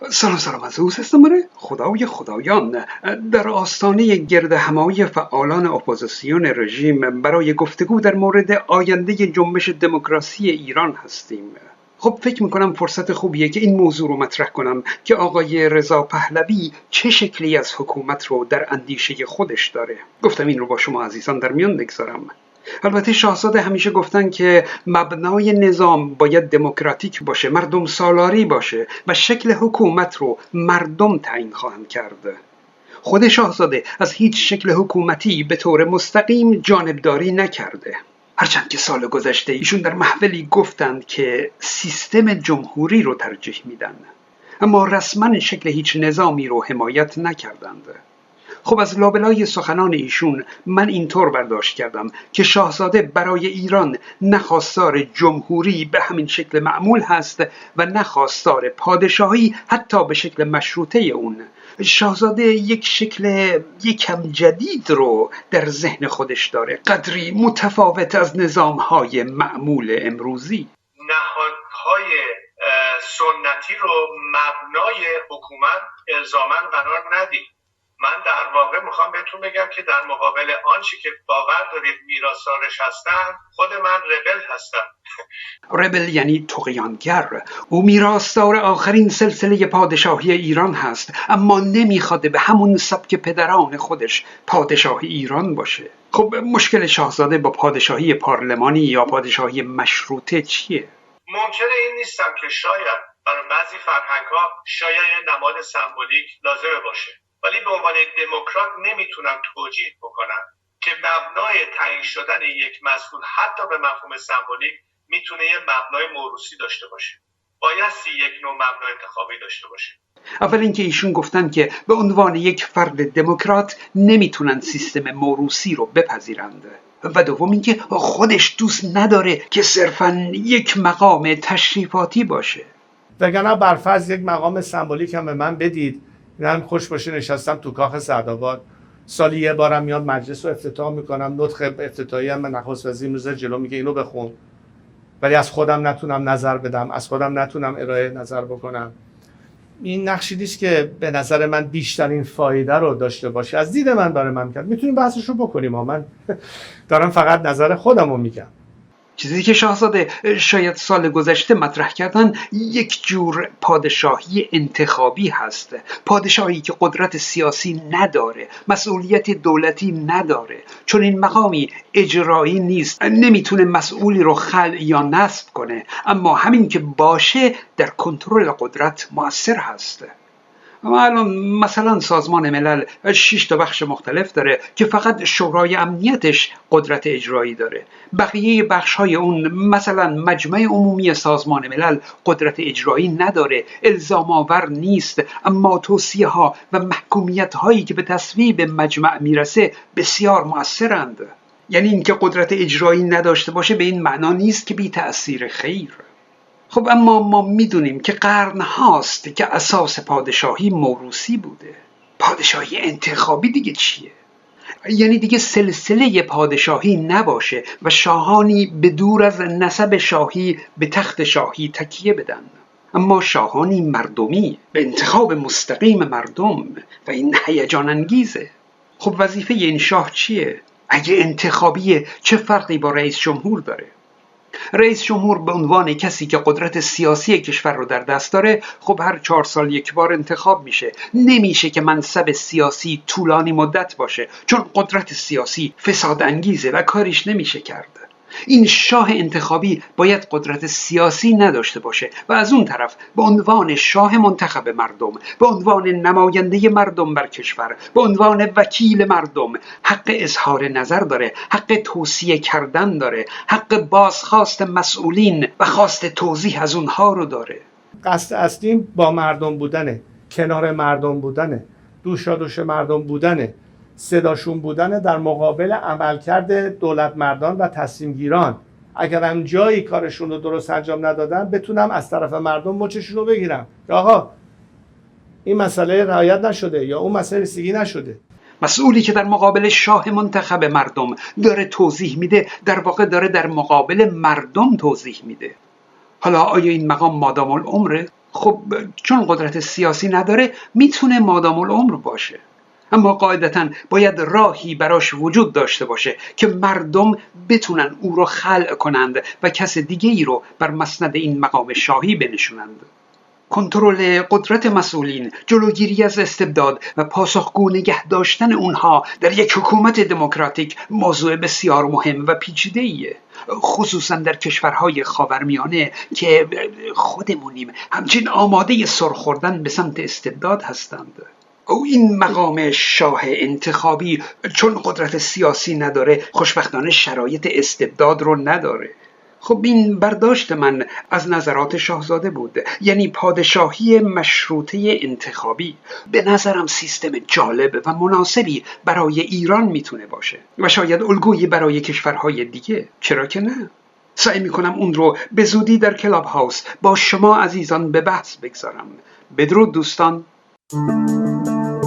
سلام سلام از او استماره خدای خدایان. در آستانه گرد همایی فعالان اپوزیسیون رژیم برای گفتگو در مورد آینده جنبش دموکراسی ایران هستیم. خب فکر می‌کنم فرصت خوبیه که این موضوع رو مطرح کنم که آقای رضا پهلوی چه شکلی از حکومت رو در اندیشه خودش داره. گفتم این رو با شما عزیزان در میان بگذارم. البته شاهزاده همیشه گفتن که مبنای نظام باید دموکراتیک باشه مردم سالاری باشه و شکل حکومت رو مردم تعیین خواهند کرد. خود شاهزاده از هیچ شکل حکومتی به طور مستقیم جانبداری نکرده. هرچند که سال گذشته ایشون در محفلی گفتند که سیستم جمهوری رو ترجیح میدن اما رسما شکل هیچ نظامی رو حمایت نکردند. خب از لابلای سخنان ایشون من اینطور برداشت کردم که شاهزاده برای ایران نخواستار جمهوری به همین شکل معمول هست و نخواستار پادشاهی حتی به شکل مشروطه اون. شاهزاده یک شکل یکم جدید رو در ذهن خودش داره قدری متفاوت از نظام های معمول امروزی. نهادهای سنتی رو مبنای حکومت الزامن قرار ندید. من در واقع می‌خوام بهتون بگم که در مقابل آنچه که باور دارید میراثارش هستم خود من ربل هستم. ربل یعنی تقیانگر. او میراثدار آخرین سلسله پادشاهی ایران هست اما نمی‌خواد به همون سبک پدران خودش پادشاه ایران باشه. خب مشکل شاهزاده با پادشاهی پارلمانی یا پادشاهی مشروطه چیه؟ ممکنه این نیستم که شاید برای بعضی فرهنگ ها شاید نماد سمبولیک لازمه باشه. ولی به عنوان دموکرات نمی‌تونم توجیه بکنم که مبنای تعیین شدن یک مسئول حتی به مفهوم سمبولیک می‌تونه یه مبنای موروسی داشته باشه. بایستی یک نوع مبنای انتخابی داشته باشه. اول اینکه ایشون گفتن که به عنوان یک فرد دموکرات نمی‌تونن سیستم موروسی رو بپذیرند. و دوم اینکه خودش دوست نداره که صرفا یک مقام تشریفاتی باشه. وگرنه برفرض یک مقام سمبولیک هم به من بدید. هم خوش باشه نشستم تو کاخ سعدآباد. سالی یه بارم میاد مجلس رو افتتاح می‌کنم. نطق افتتاحی هم نخست وزیر می‌ذاره جلو میگه اینو بخون. ولی از خودم نتونم نظر بدم از خودم نتونم ارائه نظر بکنم. این نقشی نیست که به نظر من بیشترین فایده رو داشته باشه. از دید من برای من کرد می‌تونیم بحثش رو بکنیم من دارم فقط نظر خودم رو میگم. چیزی که شاهزاده شاید سال گذشته مطرح کردن یک جور پادشاهی انتخابی هست. پادشاهی که قدرت سیاسی نداره مسئولیت دولتی نداره. چون این مقامی اجرایی نیست نمی‌تونه مسئولی رو خل یا نصب کنه. اما همین که باشه در کنترل قدرت موثر هست. اما الان مثلا سازمان ملل شش تا بخش مختلف داره که فقط شورای امنیتش قدرت اجرایی داره. بقیه بخش های اون مثلا مجمع عمومی سازمان ملل قدرت اجرایی نداره. الزام آور نیست. اما توصیه ها و محکومیت هایی که به تصویب مجمع می‌رسه بسیار موثرند یعنی اینکه قدرت اجرایی نداشته باشه به این معنا نیست که بی تأثیر. خیر. خب اما ما می‌دونیم که قرن هاست که اساس پادشاهی موروسی بوده پادشاهی انتخابی دیگه چیه؟ یعنی دیگه سلسله پادشاهی نباشه و شاهانی به دور از نسب شاهی به تخت شاهی تکیه بدن اما شاهانی مردمی به انتخاب مستقیم مردم و این هیجان انگیزه خب وظیفه این شاه چیه؟ اگه انتخابیه چه فرقی با رئیس جمهور داره؟ رئیس جمهور به عنوان کسی که قدرت سیاسی کشور رو در دست داره خب هر چهار سال یک بار انتخاب میشه. نمیشه که منصب سیاسی طولانی مدت باشه چون قدرت سیاسی فساد انگیزه و کاریش نمیشه کرد. این شاه انتخابی باید قدرت سیاسی نداشته باشه و از اون طرف به عنوان شاه منتخب مردم به عنوان نماینده مردم بر کشور به عنوان وکیل مردم حق اظهار نظر داره حق توصیه کردن داره حق بازخواست مسئولین و خواست توضیح از اونها رو داره. قصد اصلیم با مردم بودنه کنار مردم بودنه دوشا دوش مردم بودنه. صداشون بودن در مقابل عملکرد دولت مردان و تصمیم گیران اگرم جایی کارشون رو درست انجام ندادن بتونم از طرف مردم مچشون رو بگیرم. آقا این مسئله رعایت نشده یا اون مسئله رسیدگی نشده. مسئولی که در مقابل شاه منتخب مردم داره توضیح میده در واقع داره در مقابل مردم توضیح میده. حالا آیا این مقام مادام العمره؟ خب چون قدرت سیاسی نداره می‌تونه مادام العمر باشه. اما قاعدتا باید راهی براش وجود داشته باشه که مردم بتونن او رو خلع کنند و کس دیگه ای رو بر مسند این مقام شاهی بنشونند. کنترل قدرت مسئولین جلوگیری از استبداد و پاسخگو نگه داشتن اونها در یک حکومت دموکراتیک موضوع بسیار مهم و پیچیده ایه خصوصا در کشورهای خاورمیانه که خودمونیم همچین آماده سرخوردن به سمت استبداد هستند. او این مقام شاه انتخابی چون قدرت سیاسی نداره خوشبختانه شرایط استبداد رو نداره. خب این برداشت من از نظرات شاهزاده بود یعنی پادشاهی مشروطه انتخابی. به نظرم سیستم جالب و مناسبی برای ایران می‌تونه باشه و شاید الگویی برای کشورهای دیگه. چرا که نه؟ سعی می‌کنم اون رو به زودی در کلاب هاوس با شما عزیزان به بحث بگذارم. بدرود دوستان. Música